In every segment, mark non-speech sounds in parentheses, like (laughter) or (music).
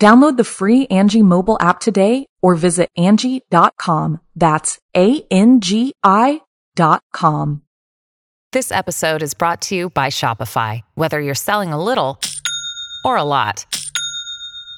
Download the free Angi mobile app today or visit Angi.com. That's A-N-G-I dot com. This episode is brought to you by Shopify. Whether you're selling a little or a lot,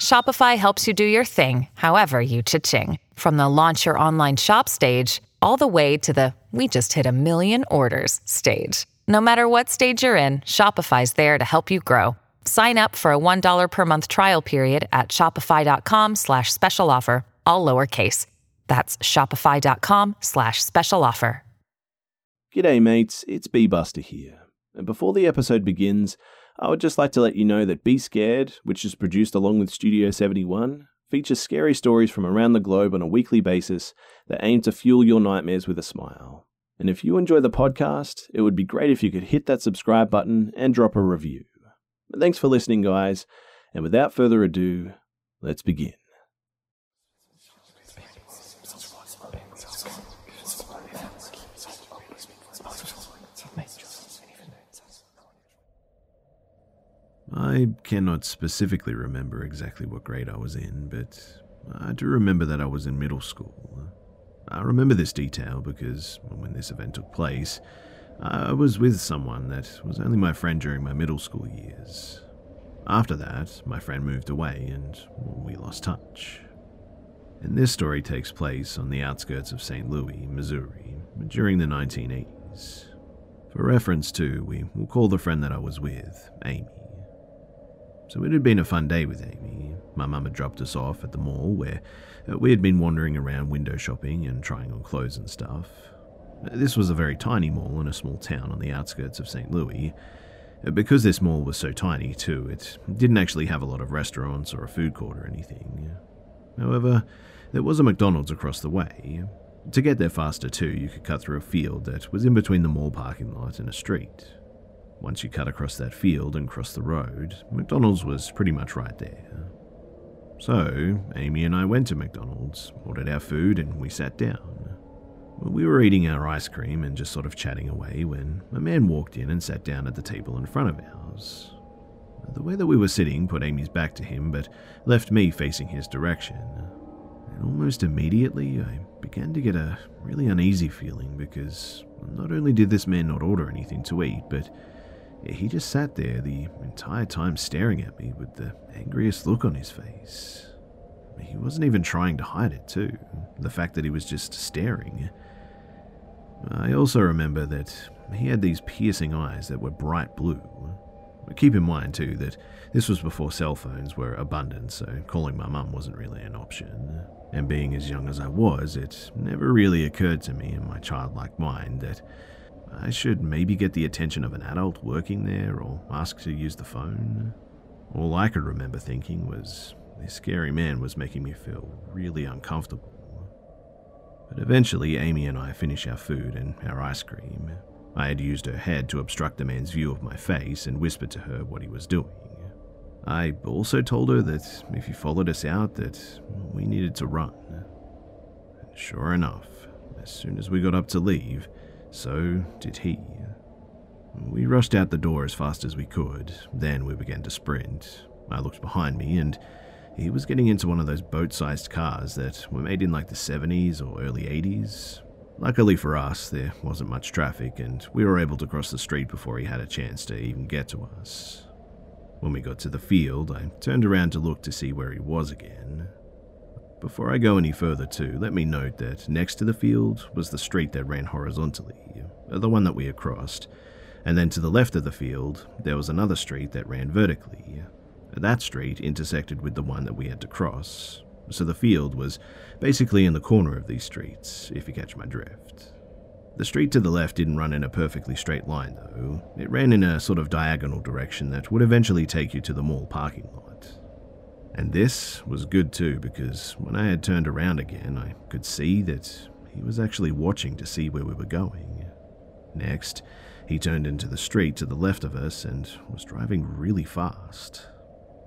Shopify helps you do your thing, however you cha-ching. From the launch your online shop stage, all the way to the we just hit a million orders stage. No matter what stage you're in, Shopify's there to help you grow. Sign up for a $1 per month trial period at shopify.com slash special offer, all lowercase. That's shopify.com slash special offer. G'day, mates. It's Bee Buster here. And before the episode begins, I would just like to let you know that Be Scared, which is produced along with Studio 71, features scary stories from around the globe on a weekly basis that aim to fuel your nightmares with a smile. And if you enjoy the podcast, it would be great if you could hit that subscribe button and drop a review. But thanks for listening, guys. And without further ado, let's begin. I cannot specifically remember exactly what grade I was in, but I do remember that I was in middle school. I remember this detail because when this event took place, I was with someone that was only my friend during my middle school years. After that, my friend moved away and we lost touch. And this story takes place on the outskirts of St. Louis, Missouri, during the 1980s. For reference to, we will call the friend that I was with Amy. So it had been a fun day with Amy. My mum had dropped us off at the mall where uh, we had been wandering around window shopping and trying on clothes and stuff. This was a very tiny mall in a small town on the outskirts of St. Louis. Because this mall was so tiny, too, it didn't actually have a lot of restaurants or a food court or anything. However, there was a McDonald's across the way. To get there faster, too, you could cut through a field that was in between the mall parking lot and a street. Once you cut across that field and crossed the road, McDonald's was pretty much right there. So, Amy and I went to McDonald's, ordered our food, and we sat down. We were eating our ice cream and just sort of chatting away when a man walked in and sat down at the table in front of ours. The way that we were sitting put Amy's back to him, but left me facing his direction. And almost immediately, I began to get a really uneasy feeling because not only did this man not order anything to eat, but he just sat there the entire time staring at me with the angriest look on his face. He wasn't even trying to hide it, too. The fact that he was just staring. I also remember that he had these piercing eyes that were bright blue. Keep in mind, too, that this was before cell phones were abundant, so calling my mum wasn't really an option. And being as young as I was, it never really occurred to me in my childlike mind that I should maybe get the attention of an adult working there or ask to use the phone. All I could remember thinking was this scary man was making me feel really uncomfortable. But eventually, Amy and I finished our food and our ice cream. I had used her head to obstruct the man's view of my face and whispered to her what he was doing. I also told her that if he followed us out, that we needed to run. And sure enough, as soon as we got up to leave, so did he. We rushed out the door as fast as we could, then we began to sprint. I looked behind me, and he was getting into one of those boat sized cars that were made in like the 70s or early 80s. Luckily for us, there wasn't much traffic, and we were able to cross the street before he had a chance to even get to us. When we got to the field, I turned around to look to see where he was again. Before I go any further, too, let me note that next to the field was the street that ran horizontally. Uh, the one that we had crossed, and then to the left of the field, there was another street that ran vertically. That street intersected with the one that we had to cross, so the field was basically in the corner of these streets, if you catch my drift. The street to the left didn't run in a perfectly straight line, though. It ran in a sort of diagonal direction that would eventually take you to the mall parking lot. And this was good too, because when I had turned around again, I could see that he was actually watching to see where we were going. Next, he turned into the street to the left of us and was driving really fast.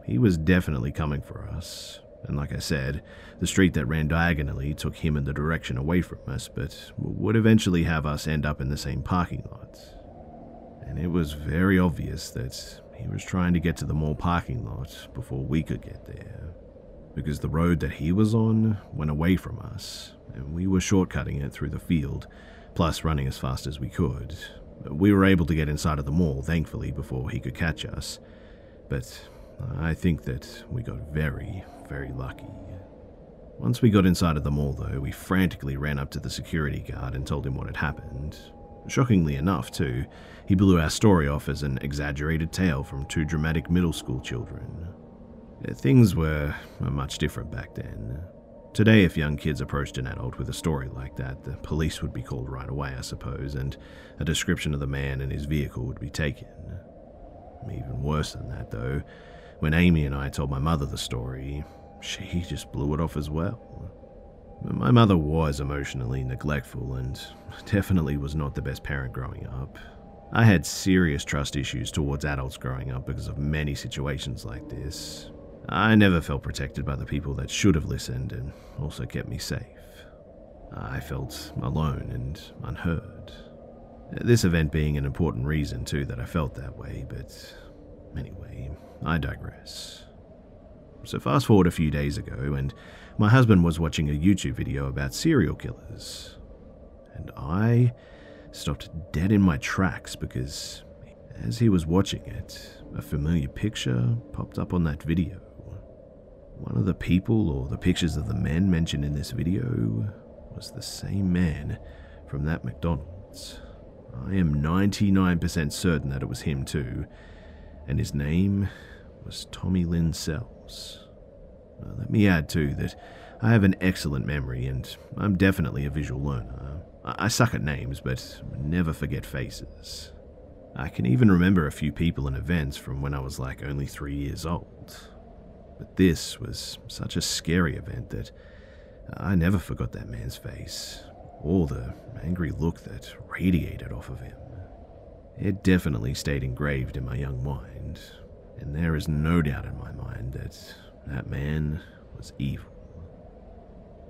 He was definitely coming for us, and like I said, the street that ran diagonally took him in the direction away from us, but would eventually have us end up in the same parking lot. And it was very obvious that he was trying to get to the mall parking lot before we could get there, because the road that he was on went away from us, and we were shortcutting it through the field, plus running as fast as we could, we were able to get inside of the mall, thankfully, before he could catch us, but I think that we got very, very lucky. Once we got inside of the mall, though, we frantically ran up to the security guard and told him what had happened. Shockingly enough, too, he blew our story off as an exaggerated tale from two dramatic middle school children. Uh, things were much different back then. Today, if young kids approached an adult with a story like that, the police would be called right away, I suppose, and a description of the man and his vehicle would be taken. Even worse than that, though, when Amy and I told my mother the story, she just blew it off as well. My mother was emotionally neglectful and definitely was not the best parent growing up. I had serious trust issues towards adults growing up because of many situations like this, I never felt protected by the people that should have listened and also kept me safe. I felt alone and unheard. This event being an important reason, too, that I felt that way, but anyway, I digress. So, fast forward a few days ago, and my husband was watching a YouTube video about serial killers. And I stopped dead in my tracks because as he was watching it, a familiar picture popped up on that video. One of the people or the pictures of the men mentioned in this video was the same man from that McDonald's. I am 99% certain that it was him too, and his name was Tommy Lynn Sells. Uh, let me add too that I have an excellent memory and I'm definitely a visual learner. I, I suck at names, but never forget faces. I can even remember a few people and events from when I was like only three years old. But this was such a scary event that I never forgot that man's face, or the angry look that radiated off of him. It definitely stayed engraved in my young mind, and there is no doubt in my mind that that man was evil.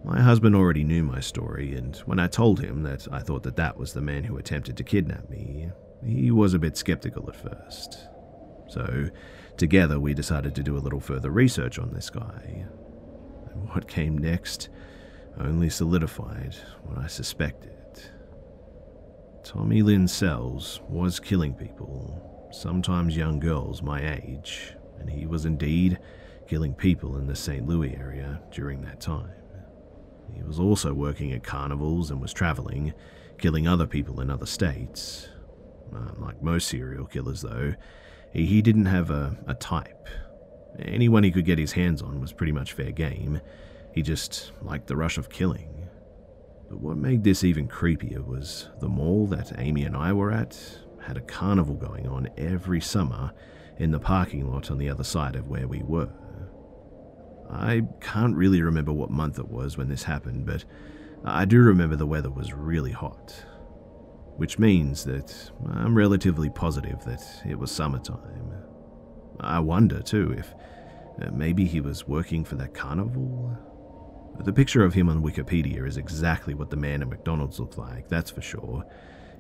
My husband already knew my story, and when I told him that I thought that that was the man who attempted to kidnap me, he was a bit skeptical at first. So Together, we decided to do a little further research on this guy. And what came next only solidified what I suspected. Tommy Lynn Sells was killing people, sometimes young girls my age, and he was indeed killing people in the St. Louis area during that time. He was also working at carnivals and was traveling, killing other people in other states. Uh, Unlike most serial killers, though, he didn't have a, a type. Anyone he could get his hands on was pretty much fair game. He just liked the rush of killing. But what made this even creepier was the mall that Amy and I were at had a carnival going on every summer in the parking lot on the other side of where we were. I can't really remember what month it was when this happened, but I do remember the weather was really hot which means that I'm relatively positive that it was summertime. I wonder, too, if uh, maybe he was working for that carnival? The picture of him on Wikipedia is exactly what the man at McDonald's looked like, that's for sure,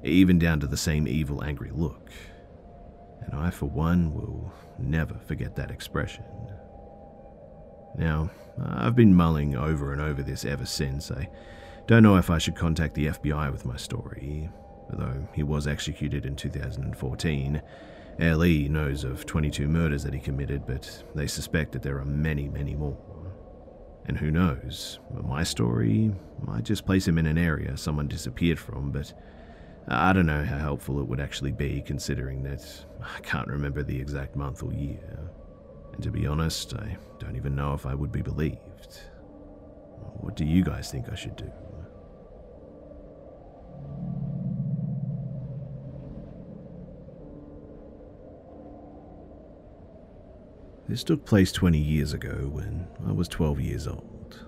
even down to the same evil, angry look. And I, for one, will never forget that expression. Now, I've been mulling over and over this ever since. I don't know if I should contact the FBI with my story though he was executed in 2014. LE knows of 22 murders that he committed, but they suspect that there are many, many more. And who knows, my story might just place him in an area someone disappeared from, but I don't know how helpful it would actually be, considering that I can't remember the exact month or year. And to be honest, I don't even know if I would be believed. What do you guys think I should do? This took place 20 years ago when I was 12 years old.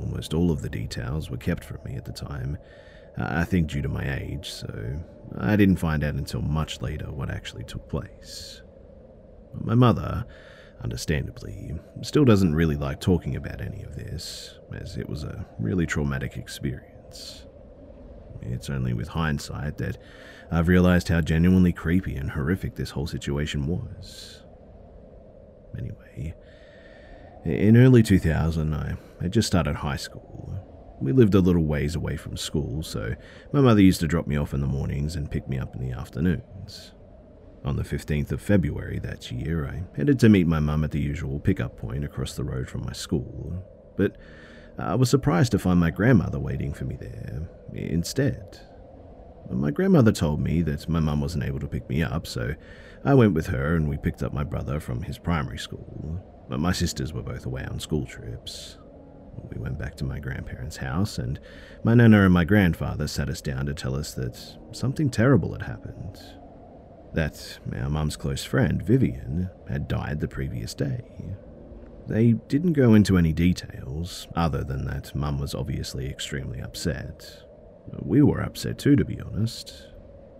Almost all of the details were kept from me at the time, I think due to my age, so I didn't find out until much later what actually took place. My mother, understandably, still doesn't really like talking about any of this, as it was a really traumatic experience. It's only with hindsight that I've realized how genuinely creepy and horrific this whole situation was. Anyway, in early 2000, I had just started high school. We lived a little ways away from school, so my mother used to drop me off in the mornings and pick me up in the afternoons. On the 15th of February that year, I headed to meet my mum at the usual pickup point across the road from my school, but I was surprised to find my grandmother waiting for me there instead. My grandmother told me that my mum wasn't able to pick me up, so I went with her and we picked up my brother from his primary school. But my sisters were both away on school trips. We went back to my grandparents' house, and my nana and my grandfather sat us down to tell us that something terrible had happened that our mum's close friend, Vivian, had died the previous day. They didn't go into any details, other than that mum was obviously extremely upset. We were upset too, to be honest.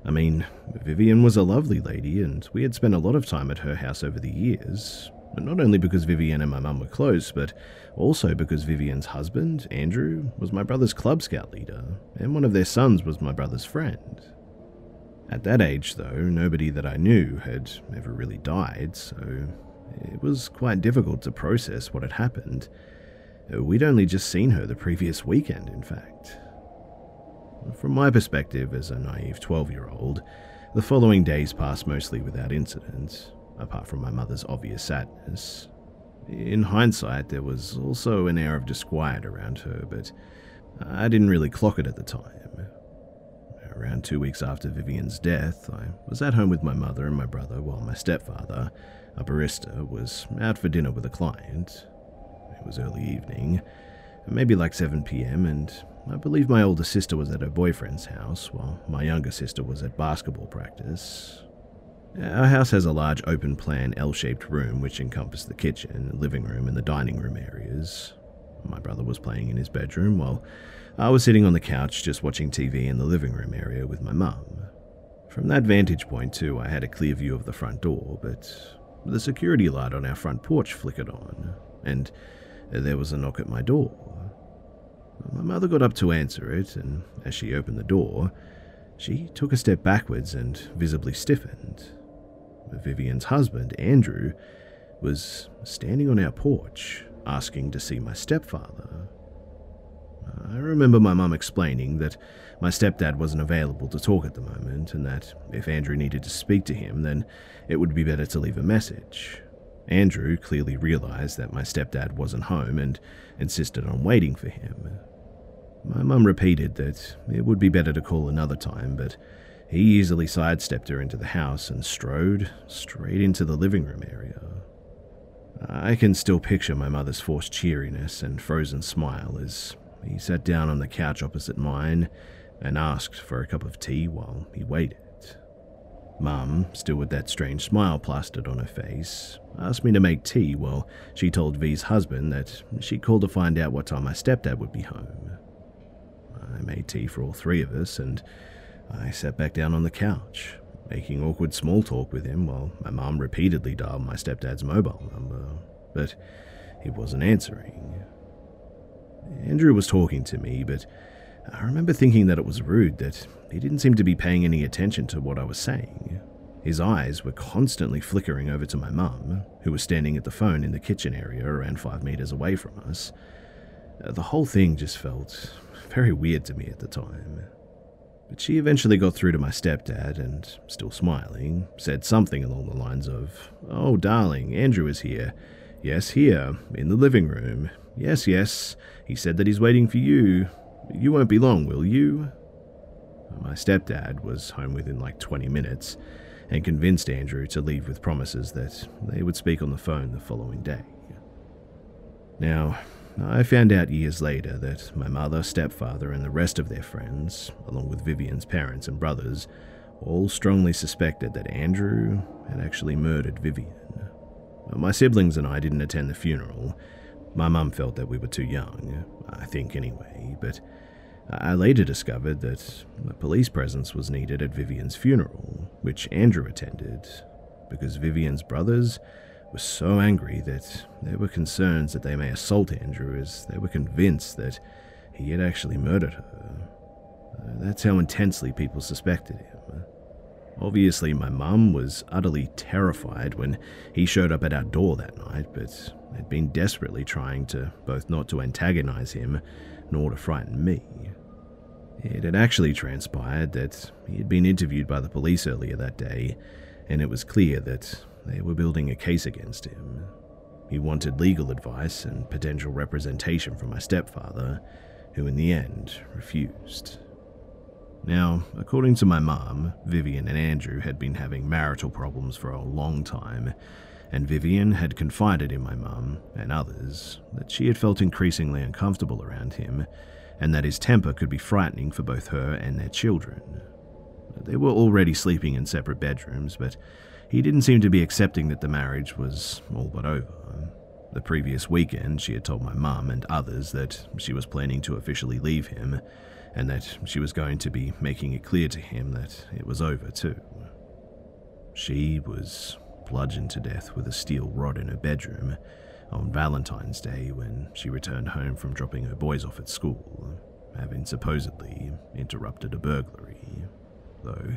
I mean, Vivian was a lovely lady, and we had spent a lot of time at her house over the years. Not only because Vivian and my mum were close, but also because Vivian's husband, Andrew, was my brother's Cub Scout leader, and one of their sons was my brother's friend. At that age, though, nobody that I knew had ever really died, so it was quite difficult to process what had happened. We'd only just seen her the previous weekend, in fact. From my perspective as a naive 12 year old, the following days passed mostly without incident, apart from my mother's obvious sadness. In hindsight, there was also an air of disquiet around her, but I didn't really clock it at the time. Around two weeks after Vivian's death, I was at home with my mother and my brother while my stepfather, a barrister, was out for dinner with a client. It was early evening, maybe like 7 pm, and I believe my older sister was at her boyfriend's house while my younger sister was at basketball practice. Our house has a large open plan L shaped room which encompassed the kitchen, living room, and the dining room areas. My brother was playing in his bedroom while I was sitting on the couch just watching TV in the living room area with my mum. From that vantage point, too, I had a clear view of the front door, but the security light on our front porch flickered on, and there was a knock at my door. My mother got up to answer it, and as she opened the door, she took a step backwards and visibly stiffened. Vivian's husband, Andrew, was standing on our porch, asking to see my stepfather. I remember my mum explaining that my stepdad wasn't available to talk at the moment, and that if Andrew needed to speak to him, then it would be better to leave a message. Andrew clearly realized that my stepdad wasn't home and insisted on waiting for him. My mum repeated that it would be better to call another time, but he easily sidestepped her into the house and strode straight into the living room area. I can still picture my mother's forced cheeriness and frozen smile as he sat down on the couch opposite mine and asked for a cup of tea while he waited. Mum, still with that strange smile plastered on her face, asked me to make tea while she told V's husband that she called to find out what time my stepdad would be home. I made tea for all three of us and I sat back down on the couch, making awkward small talk with him while my mum repeatedly dialed my stepdad's mobile number, but he wasn't answering. Andrew was talking to me, but I remember thinking that it was rude that he didn't seem to be paying any attention to what I was saying. His eyes were constantly flickering over to my mum, who was standing at the phone in the kitchen area around five meters away from us. The whole thing just felt very weird to me at the time. But she eventually got through to my stepdad and, still smiling, said something along the lines of, Oh, darling, Andrew is here. Yes, here, in the living room. Yes, yes. He said that he's waiting for you. You won't be long, will you? My stepdad was home within like 20 minutes and convinced Andrew to leave with promises that they would speak on the phone the following day. Now, I found out years later that my mother, stepfather, and the rest of their friends, along with Vivian's parents and brothers, all strongly suspected that Andrew had actually murdered Vivian. My siblings and I didn't attend the funeral. My mum felt that we were too young, I think anyway, but I later discovered that a police presence was needed at Vivian's funeral, which Andrew attended, because Vivian's brothers were so angry that there were concerns that they may assault Andrew as they were convinced that he had actually murdered her. Uh, that's how intensely people suspected him. Obviously, my mum was utterly terrified when he showed up at our door that night, but had been desperately trying to both not to antagonize him nor to frighten me. It had actually transpired that he had been interviewed by the police earlier that day, and it was clear that they were building a case against him. He wanted legal advice and potential representation from my stepfather, who in the end refused. Now, according to my mom, Vivian and Andrew had been having marital problems for a long time, and Vivian had confided in my mum and others that she had felt increasingly uncomfortable around him and that his temper could be frightening for both her and their children. They were already sleeping in separate bedrooms, but he didn't seem to be accepting that the marriage was all but over. The previous weekend, she had told my mum and others that she was planning to officially leave him, and that she was going to be making it clear to him that it was over too. She was bludgeoned to death with a steel rod in her bedroom, on Valentine's Day when she returned home from dropping her boys off at school, having supposedly interrupted a burglary. Though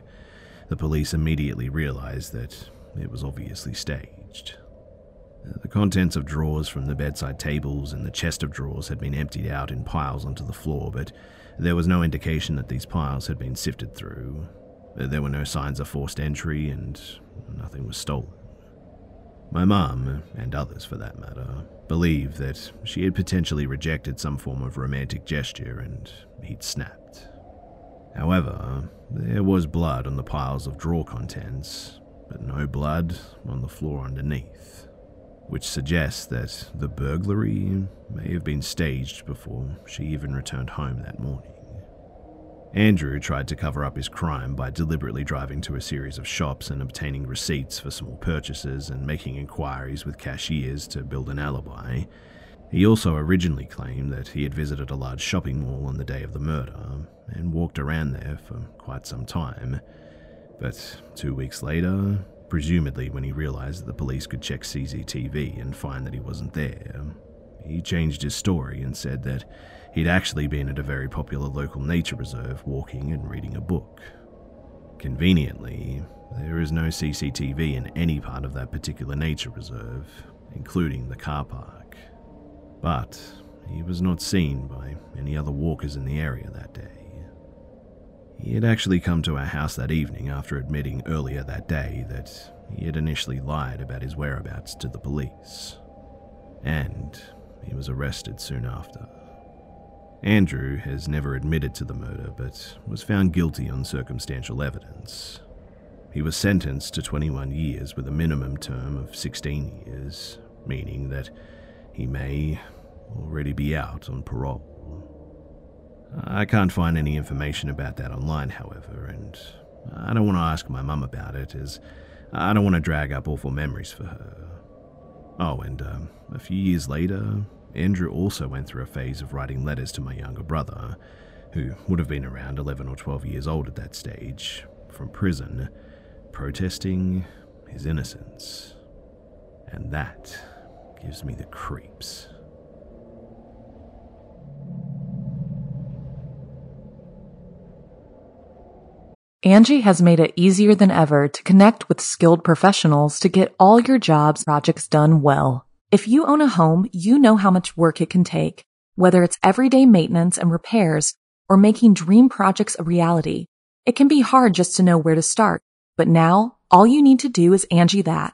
the police immediately realized that it was obviously staged. Uh, the contents of drawers from the bedside tables and the chest of drawers had been emptied out in piles onto the floor, but there was no indication that these piles had been sifted through. Uh, there were no signs of forced entry, and nothing was stolen. My mum, and others for that matter, believed that she had potentially rejected some form of romantic gesture and he'd snapped. However, there was blood on the piles of drawer contents, but no blood on the floor underneath, which suggests that the burglary may have been staged before she even returned home that morning. Andrew tried to cover up his crime by deliberately driving to a series of shops and obtaining receipts for small purchases and making inquiries with cashiers to build an alibi. He also originally claimed that he had visited a large shopping mall on the day of the murder and walked around there for quite some time. But two weeks later, presumably when he realized that the police could check CCTV and find that he wasn't there, he changed his story and said that He'd actually been at a very popular local nature reserve walking and reading a book. Conveniently, there is no CCTV in any part of that particular nature reserve, including the car park. But he was not seen by any other walkers in the area that day. He had actually come to our house that evening after admitting earlier that day that he had initially lied about his whereabouts to the police. And he was arrested soon after. Andrew has never admitted to the murder, but was found guilty on circumstantial evidence. He was sentenced to 21 years with a minimum term of 16 years, meaning that he may already be out on parole. I can't find any information about that online, however, and I don't want to ask my mum about it, as I don't want to drag up awful memories for her. Oh, and um, a few years later, Andrew also went through a phase of writing letters to my younger brother, who would have been around 11 or 12 years old at that stage, from prison, protesting his innocence. And that gives me the creeps. Angi has made it easier than ever to connect with skilled professionals to get all your jobs projects done well. If you own a home, you know how much work it can take, whether it's everyday maintenance and repairs or making dream projects a reality. It can be hard just to know where to start, but now all you need to do is Angi that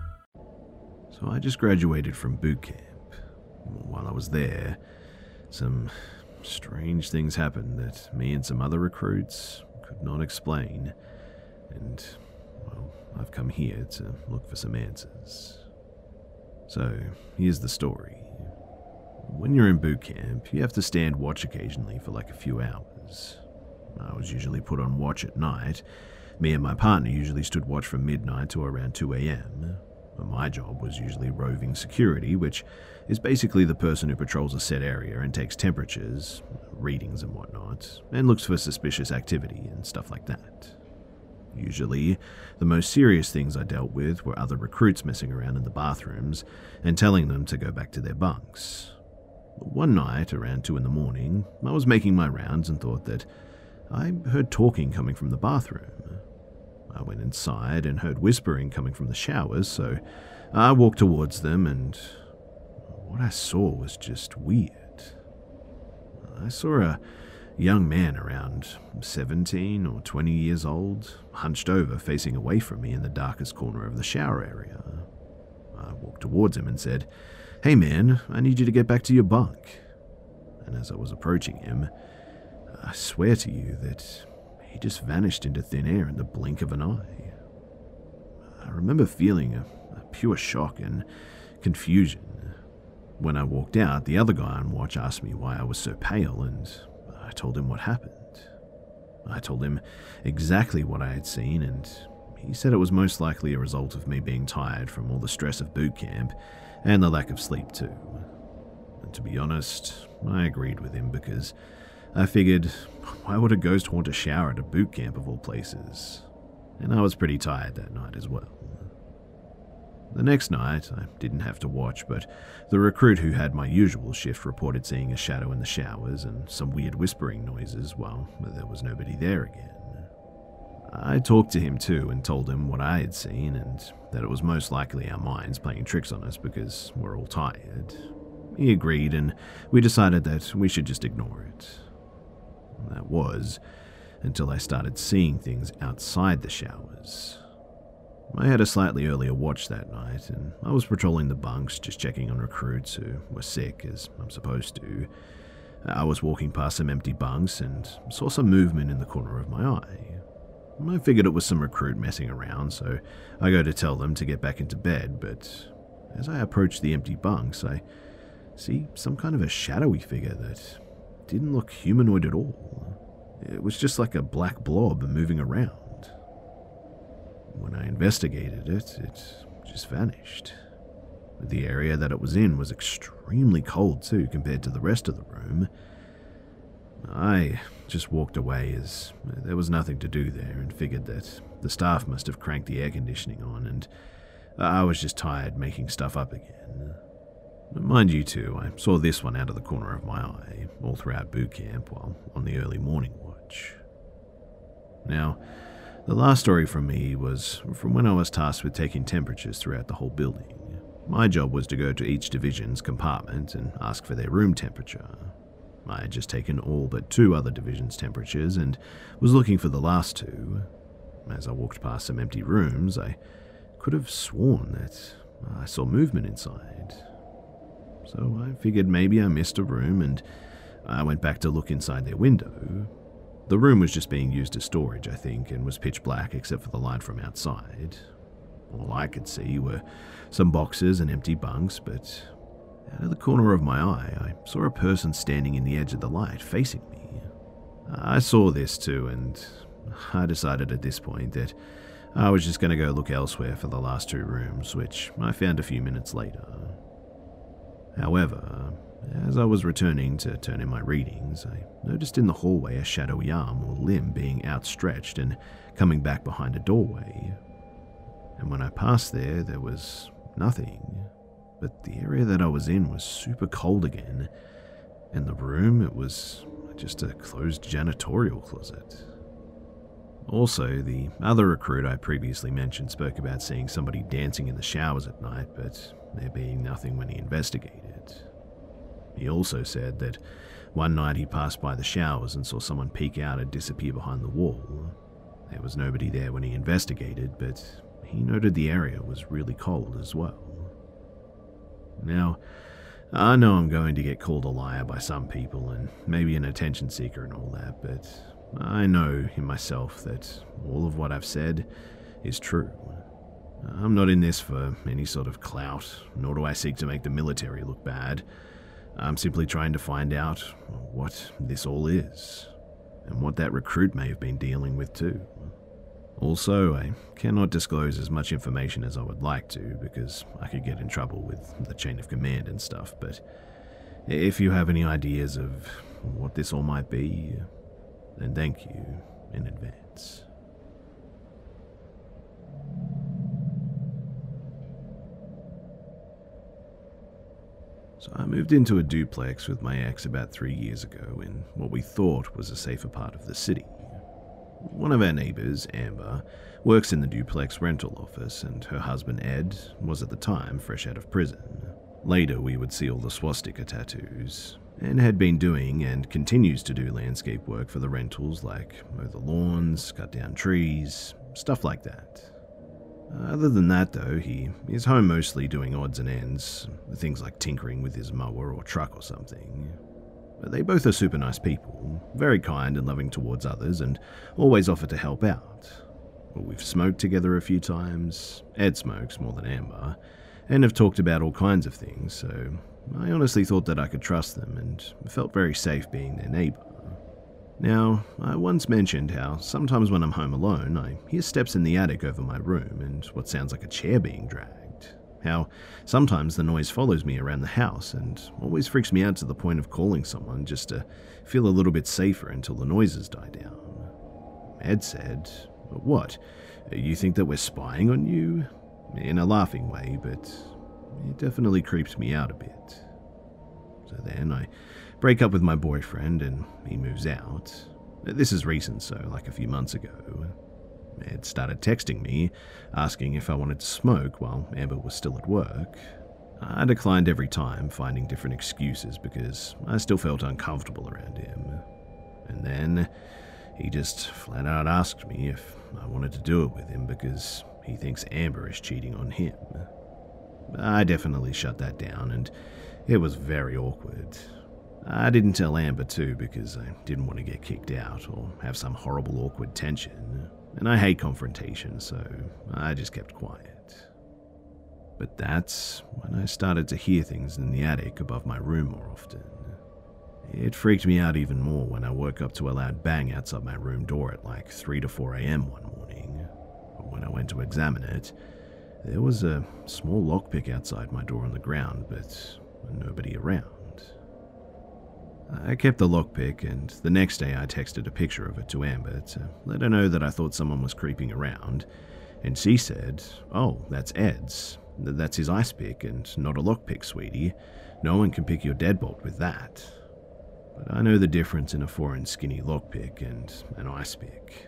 So I just graduated from boot camp. While I was there, some strange things happened that me and some other recruits could not explain. And, well, I've come here to look for some answers. So, here's the story. When you're in boot camp, you have to stand watch occasionally for like a few hours. I was usually put on watch at night. Me and my partner usually stood watch from midnight to around 2 a.m. My job was usually roving security, which is basically the person who patrols a set area and takes temperatures, readings, and whatnot, and looks for suspicious activity and stuff like that. Usually, the most serious things I dealt with were other recruits messing around in the bathrooms and telling them to go back to their bunks. One night, around two in the morning, I was making my rounds and thought that I heard talking coming from the bathroom. I went inside and heard whispering coming from the showers, so I walked towards them, and what I saw was just weird. I saw a young man around 17 or 20 years old, hunched over, facing away from me in the darkest corner of the shower area. I walked towards him and said, Hey man, I need you to get back to your bunk. And as I was approaching him, I swear to you that he just vanished into thin air in the blink of an eye. I remember feeling a, a pure shock and confusion. When I walked out, the other guy on watch asked me why I was so pale, and I told him what happened. I told him exactly what I had seen, and he said it was most likely a result of me being tired from all the stress of boot camp and the lack of sleep, too. And to be honest, I agreed with him because I figured, why would a ghost haunt a shower at a boot camp of all places? And I was pretty tired that night as well. The next night, I didn't have to watch, but the recruit who had my usual shift reported seeing a shadow in the showers and some weird whispering noises while there was nobody there again. I talked to him too and told him what I had seen and that it was most likely our minds playing tricks on us because we're all tired. He agreed, and we decided that we should just ignore it. That was until I started seeing things outside the showers. I had a slightly earlier watch that night, and I was patrolling the bunks, just checking on recruits who were sick, as I'm supposed to. I was walking past some empty bunks and saw some movement in the corner of my eye. I figured it was some recruit messing around, so I go to tell them to get back into bed, but as I approach the empty bunks, I see some kind of a shadowy figure that didn't look humanoid at all. It was just like a black blob moving around. When I investigated it, it just vanished. The area that it was in was extremely cold, too, compared to the rest of the room. I just walked away as there was nothing to do there and figured that the staff must have cranked the air conditioning on and I was just tired making stuff up again. Mind you, too, I saw this one out of the corner of my eye all throughout boot camp while on the early morning watch. Now, the last story from me was from when I was tasked with taking temperatures throughout the whole building. My job was to go to each division's compartment and ask for their room temperature. I had just taken all but two other divisions' temperatures and was looking for the last two. As I walked past some empty rooms, I could have sworn that I saw movement inside. So I figured maybe I missed a room and I went back to look inside their window. The room was just being used as storage, I think, and was pitch black except for the light from outside. All I could see were some boxes and empty bunks, but out of the corner of my eye, I saw a person standing in the edge of the light facing me. I saw this too, and I decided at this point that I was just going to go look elsewhere for the last two rooms, which I found a few minutes later. However, as I was returning to turn in my readings, I noticed in the hallway a shadowy arm or limb being outstretched and coming back behind a doorway. And when I passed there, there was nothing. But the area that I was in was super cold again, In the room, it was just a closed janitorial closet. Also, the other recruit I previously mentioned spoke about seeing somebody dancing in the showers at night, but there being nothing when he investigated. He also said that one night he passed by the showers and saw someone peek out and disappear behind the wall. There was nobody there when he investigated, but he noted the area was really cold as well. Now, I know I'm going to get called a liar by some people and maybe an attention seeker and all that, but I know in myself that all of what I've said is true. I'm not in this for any sort of clout, nor do I seek to make the military look bad. I'm simply trying to find out what this all is, and what that recruit may have been dealing with too. Also, I cannot disclose as much information as I would like to because I could get in trouble with the chain of command and stuff, but if you have any ideas of what this all might be, and thank you in advance. So I moved into a duplex with my ex about three years ago in what we thought was a safer part of the city. One of our neighbors, Amber, works in the duplex rental office, and her husband, Ed, was at the time fresh out of prison. Later, we would see all the swastika tattoos, and had been doing and continues to do landscape work for the rentals like mow the lawns, cut down trees, stuff like that. Other than that, though, he is home mostly doing odds and ends, things like tinkering with his mower or truck or something. But they both are super nice people, very kind and loving towards others, and always offer to help out. Well, we've smoked together a few times, Ed smokes more than Amber, and have talked about all kinds of things, so I honestly thought that I could trust them and felt very safe being their neighbour. Now, I once mentioned how sometimes when I'm home alone, I hear steps in the attic over my room and what sounds like a chair being dragged. How sometimes the noise follows me around the house and always freaks me out to the point of calling someone just to feel a little bit safer until the noises die down. Ed said, What? You think that we're spying on you? In a laughing way, but it definitely creeps me out a bit. So then I break up with my boyfriend and he moves out. This is recent, so like a few months ago. Ed started texting me, asking if I wanted to smoke while Amber was still at work. I declined every time, finding different excuses because I still felt uncomfortable around him. And then he just flat out asked me if I wanted to do it with him because he thinks Amber is cheating on him. I definitely shut that down, and it was very awkward. I didn't tell Amber too because I didn't want to get kicked out or have some horrible awkward tension, and I hate confrontation, so I just kept quiet. But that's when I started to hear things in the attic above my room more often. It freaked me out even more when I woke up to a loud bang outside my room door at like 3 to 4 am one morning. When I went to examine it, there was a small lockpick outside my door on the ground, but nobody around. I kept the lockpick, and the next day I texted a picture of it to Amber to let her know that I thought someone was creeping around, and she said, Oh, that's Ed's. That's his ice pick and not a lockpick, sweetie. No one can pick your deadbolt with that. But I know the difference in a foreign skinny lockpick and an ice pick.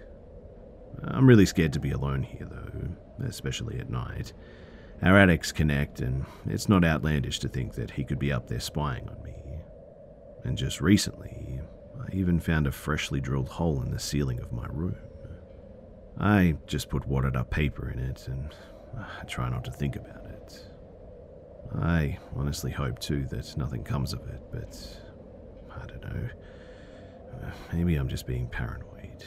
I'm really scared to be alone here, though especially at night. Our attics connect, and it's not outlandish to think that he could be up there spying on me. And just recently, I even found a freshly drilled hole in the ceiling of my room. I just put wadded up paper in it and ah, I try not to think about it. I honestly hope too that nothing comes of it, but I don't know. Maybe I'm just being paranoid.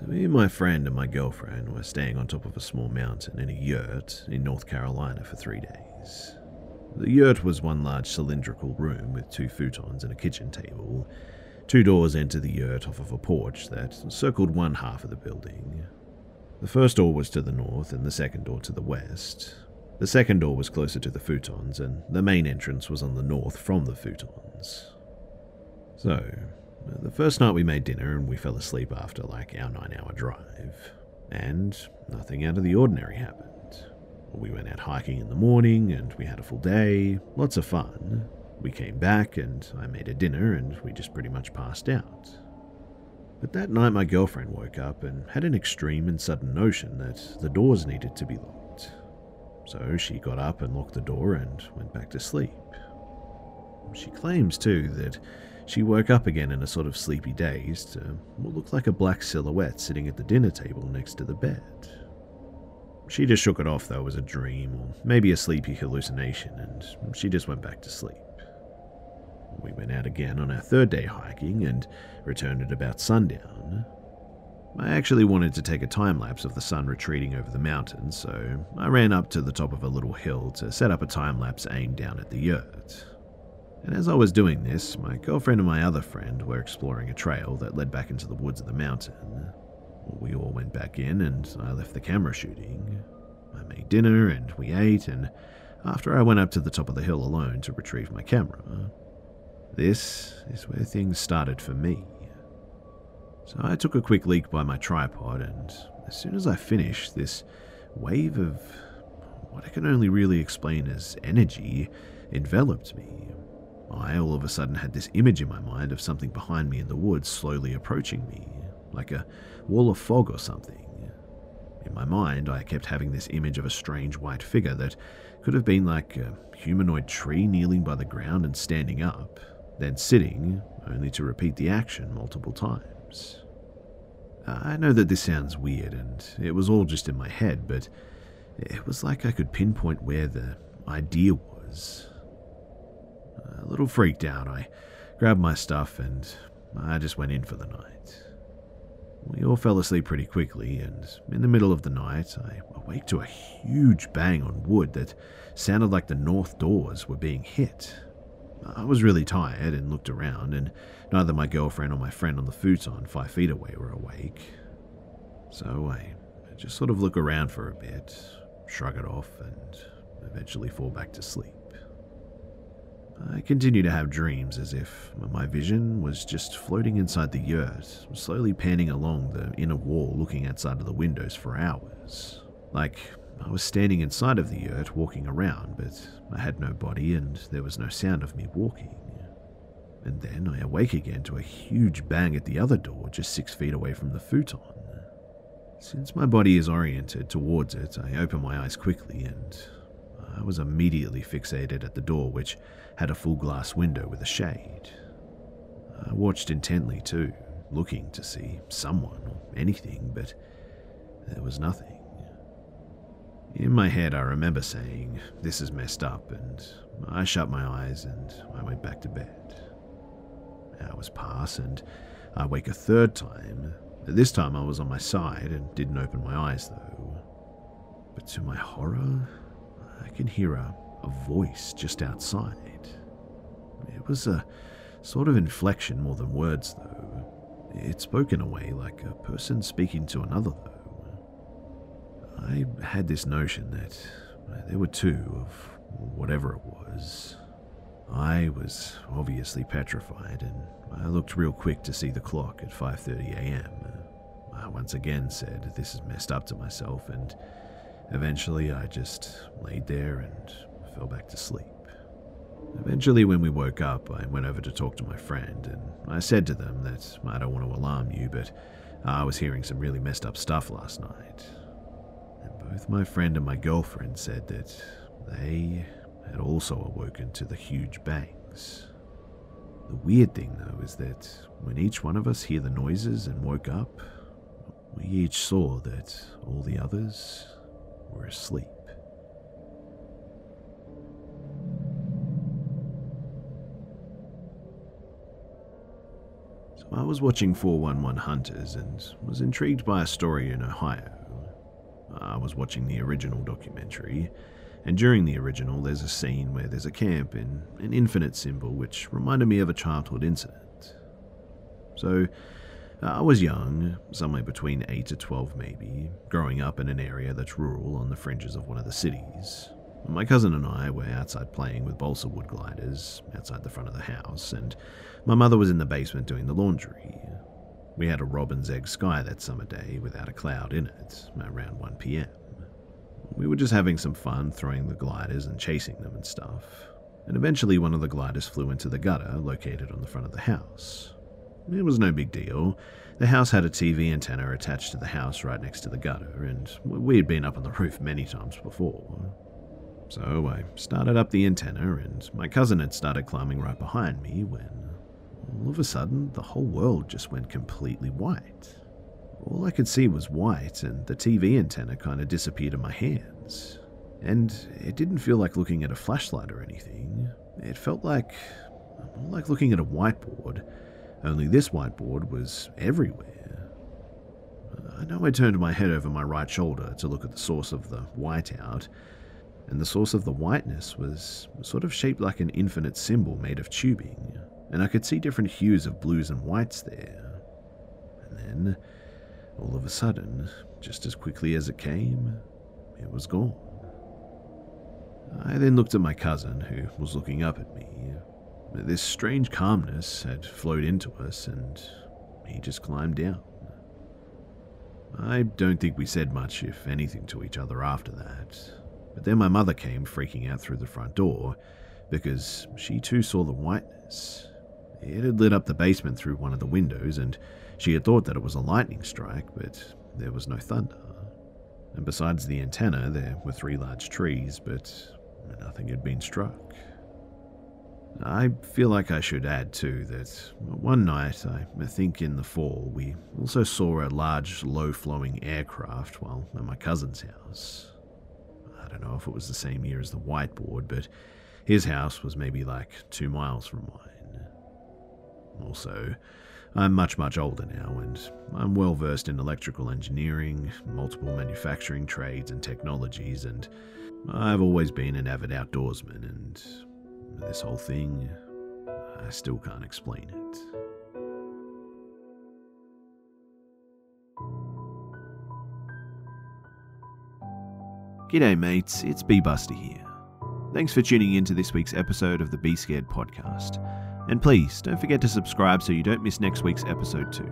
So, me and my friend and my girlfriend were staying on top of a small mountain in a yurt in North Carolina for three days. The yurt was one large cylindrical room with two futons and a kitchen table. Two doors enter the yurt off of a porch that circled one half of the building. The first door was to the north and the second door to the west. The second door was closer to the futons, and the main entrance was on the north from the futons. So, the first night we made dinner and we fell asleep after like our nine hour drive, and nothing out of the ordinary happened. We went out hiking in the morning and we had a full day, lots of fun. We came back and I made a dinner and we just pretty much passed out. But that night my girlfriend woke up and had an extreme and sudden notion that the doors needed to be locked. So she got up and locked the door and went back to sleep. She claims too that she woke up again in a sort of sleepy daze to what looked like a black silhouette sitting at the dinner table next to the bed. She just shook it off though as a dream or maybe a sleepy hallucination, and she just went back to sleep. We went out again on our third day hiking and returned at about sundown. I actually wanted to take a time lapse of the sun retreating over the mountains, so I ran up to the top of a little hill to set up a time lapse aimed down at the yurt. And as I was doing this, my girlfriend and my other friend were exploring a trail that led back into the woods of the mountain. We all went back in and I left the camera shooting. I made dinner and we ate, and after I went up to the top of the hill alone to retrieve my camera, this is where things started for me. So I took a quick leak by my tripod, and as soon as I finished, this wave of what I can only really explain as energy enveloped me. I all of a sudden had this image in my mind of something behind me in the woods slowly approaching me, like a wall of fog or something. In my mind, I kept having this image of a strange white figure that could have been like a humanoid tree kneeling by the ground and standing up, then sitting, only to repeat the action multiple times. I know that this sounds weird and it was all just in my head, but it was like I could pinpoint where the idea was. A little freaked out, I grabbed my stuff and I just went in for the night. We all fell asleep pretty quickly, and in the middle of the night, I awake to a huge bang on wood that sounded like the north doors were being hit. I was really tired and looked around, and neither my girlfriend or my friend on the futon five feet away were awake. So I just sort of look around for a bit, shrug it off, and eventually fall back to sleep. I continue to have dreams as if my vision was just floating inside the yurt, slowly panning along the inner wall looking outside of the windows for hours. Like I was standing inside of the yurt walking around, but I had no body and there was no sound of me walking. And then I awake again to a huge bang at the other door just six feet away from the futon. Since my body is oriented towards it, I open my eyes quickly and I was immediately fixated at the door, which had a full glass window with a shade. I watched intently too, looking to see someone or anything, but there was nothing. In my head, I remember saying, This is messed up, and I shut my eyes and I went back to bed. Hours pass, and I wake a third time. This time I was on my side and didn't open my eyes, though. But to my horror, I can hear a, a voice just outside. It was a sort of inflection more than words, though. It spoke in a way like a person speaking to another, though. I had this notion that there were two of whatever it was. I was obviously petrified, and I looked real quick to see the clock at 5:30 a.m. I once again said this is messed up to myself, and eventually I just laid there and fell back to sleep. Eventually, when we woke up, I went over to talk to my friend, and I said to them that I don't want to alarm you, but I was hearing some really messed up stuff last night. And both my friend and my girlfriend said that they had also awoken to the huge bangs. The weird thing, though, is that when each one of us hear the noises and woke up, we each saw that all the others were asleep. So I was watching 411 Hunters and was intrigued by a story in Ohio. I was watching the original documentary, and during the original, there's a scene where there's a camp and an infinite symbol which reminded me of a childhood incident. So I was young, somewhere between 8 to 12 maybe, growing up in an area that's rural on the fringes of one of the cities. My cousin and I were outside playing with balsa wood gliders outside the front of the house, and my mother was in the basement doing the laundry. We had a robin's egg sky that summer day without a cloud in it, around 1 pm. We were just having some fun throwing the gliders and chasing them and stuff, and eventually one of the gliders flew into the gutter located on the front of the house. It was no big deal. The house had a TV antenna attached to the house right next to the gutter, and we had been up on the (laughs) roof many times before. So I started up the antenna, and my cousin had started climbing right behind me when all of a sudden the whole world just went completely white. All I could see was white, and the TV antenna kind of disappeared in my hands. And it didn't feel like looking at a flashlight or anything. It felt like more like looking at a whiteboard, only this whiteboard was everywhere. I know I turned my head over my right shoulder to look at the source of the whiteout, and the source of the whiteness was sort of shaped like an infinite symbol made of tubing, and I could see different hues of blues and whites there. And then, all of a sudden, just as quickly as it came, it was gone. I then looked at my cousin, who was looking up at me. This strange calmness had flowed into us, and he just climbed down. I don't think we said much, if anything, to each other after that. But then my mother came freaking out through the front door because she too saw the whiteness. It had lit up the basement through one of the windows, and she had thought that it was a lightning strike, but there was no thunder. And besides the antenna, there were three large trees, but nothing had been struck. I feel like I should add, too, that one night, I think in the fall, we also saw a large, low flowing aircraft while at my cousin's house. I don't know if it was the same year as the whiteboard, but his house was maybe like two miles from mine. Also, I'm much, much older now, and I'm well versed in electrical engineering, multiple manufacturing trades and technologies, and I've always been an avid outdoorsman, and this whole thing, I still can't explain it. G'day, mates, it's B Buster here. Thanks for tuning in to this week's episode of the Be Scared podcast. And please don't forget to subscribe so you don't miss next week's episode too.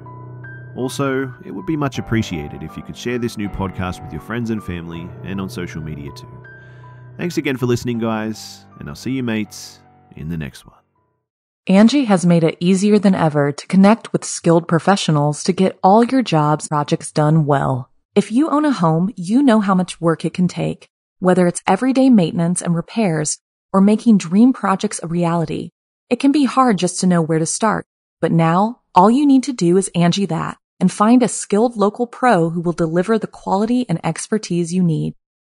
Also, it would be much appreciated if you could share this new podcast with your friends and family and on social media too. Thanks again for listening, guys, and I'll see you, mates, in the next one. Angi has made it easier than ever to connect with skilled professionals to get all your jobs projects done well. If you own a home, you know how much work it can take, whether it's everyday maintenance and repairs or making dream projects a reality. It can be hard just to know where to start, but now all you need to do is Angi that and find a skilled local pro who will deliver the quality and expertise you need.